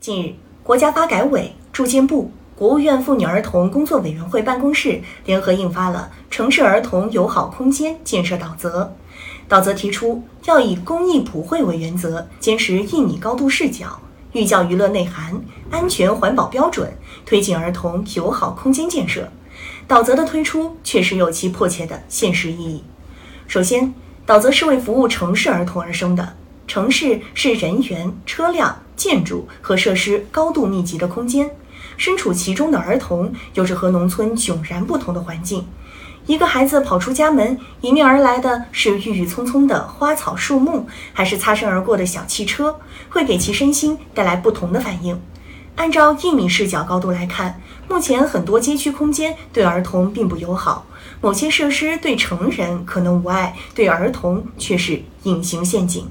近日，国家发改委、住建部、国务院妇女儿童工作委员会办公室联合印发了《城市儿童友好空间建设导则》。导则提出，要以公益普惠为原则，坚持一米高度视角、寓教于乐内涵、安全环保标准，推进儿童友好空间建设。导则的推出确实有其迫切的现实意义。首先，导则是为服务城市儿童而生的。城市是人员、车辆、建筑和设施高度密集的空间，身处其中的儿童有着和农村迥然不同的环境。一个孩子跑出家门，迎面而来的是郁郁葱葱的花草树木，还是擦身而过的小汽车，会给其身心带来不同的反应。按照一米视角高度来看，目前很多街区空间对儿童并不友好，某些设施对成人可能无碍，对儿童却是隐形陷阱。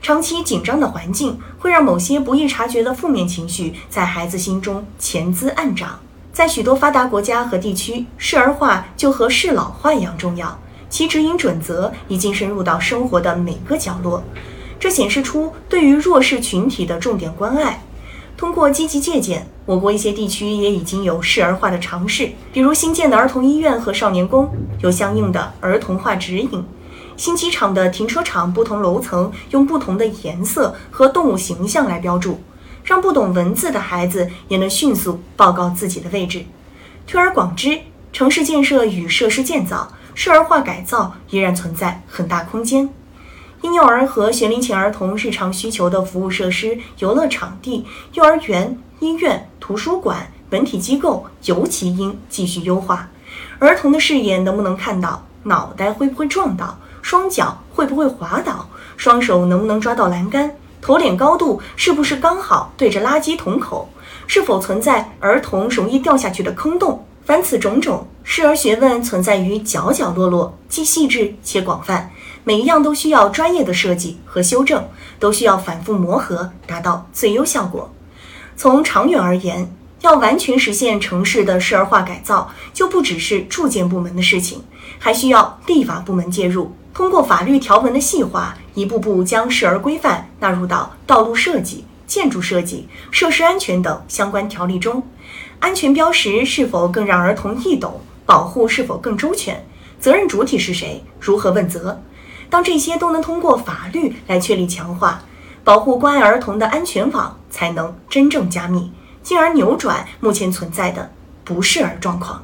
长期紧张的环境会让某些不易察觉的负面情绪在孩子心中潜滋暗长。在许多发达国家和地区，适儿化就和适老化一样重要，其指引准则已经深入到生活的每个角落。这显示出对于弱势群体的重点关爱。通过积极借鉴，我国一些地区也已经有适儿化的尝试，比如新建的儿童医院和少年宫有相应的儿童化指引。新机场的停车场不同楼层用不同的颜色和动物形象来标注，让不懂文字的孩子也能迅速报告自己的位置。推而广之，城市建设与设施建造、适儿化改造依然存在很大空间。婴幼儿和学龄前儿童日常需求的服务设施、游乐场地、幼儿园、医院、图书馆、本体机构尤其应继续优化。儿童的视野能不能看到？脑袋会不会撞到？双脚会不会滑倒？双手能不能抓到栏杆？头脸高度是不是刚好对着垃圾桶口？是否存在儿童容易掉下去的坑洞？凡此种种，适儿学问存在于角角落落，既细致且广泛，每一样都需要专业的设计和修正，都需要反复磨合，达到最优效果。从长远而言，要完全实现城市的适儿化改造，就不只是住建部门的事情，还需要立法部门介入。通过法律条文的细化，一步步将适儿规范纳入到道路设计、建筑设计、设施安全等相关条例中。安全标识是否更让儿童易懂？保护是否更周全？责任主体是谁？如何问责？当这些都能通过法律来确立强化，保护关爱儿童的安全网才能真正加密，进而扭转目前存在的不适儿状况。